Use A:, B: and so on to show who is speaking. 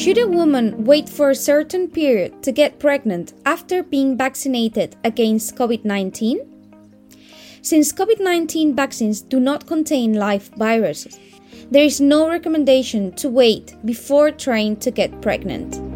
A: Should a woman wait for a certain period to get pregnant after being vaccinated against COVID 19? Since COVID 19 vaccines do not contain live viruses, there is no recommendation to wait before trying to get pregnant.